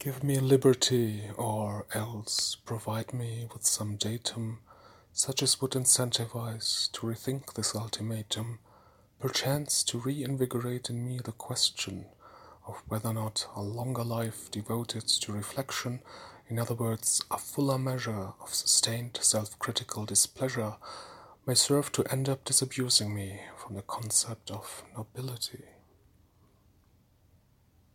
Give me liberty, or else provide me with some datum such as would incentivize to rethink this ultimatum, perchance to reinvigorate in me the question of whether or not a longer life devoted to reflection, in other words, a fuller measure of sustained self critical displeasure, may serve to end up disabusing me from the concept of nobility.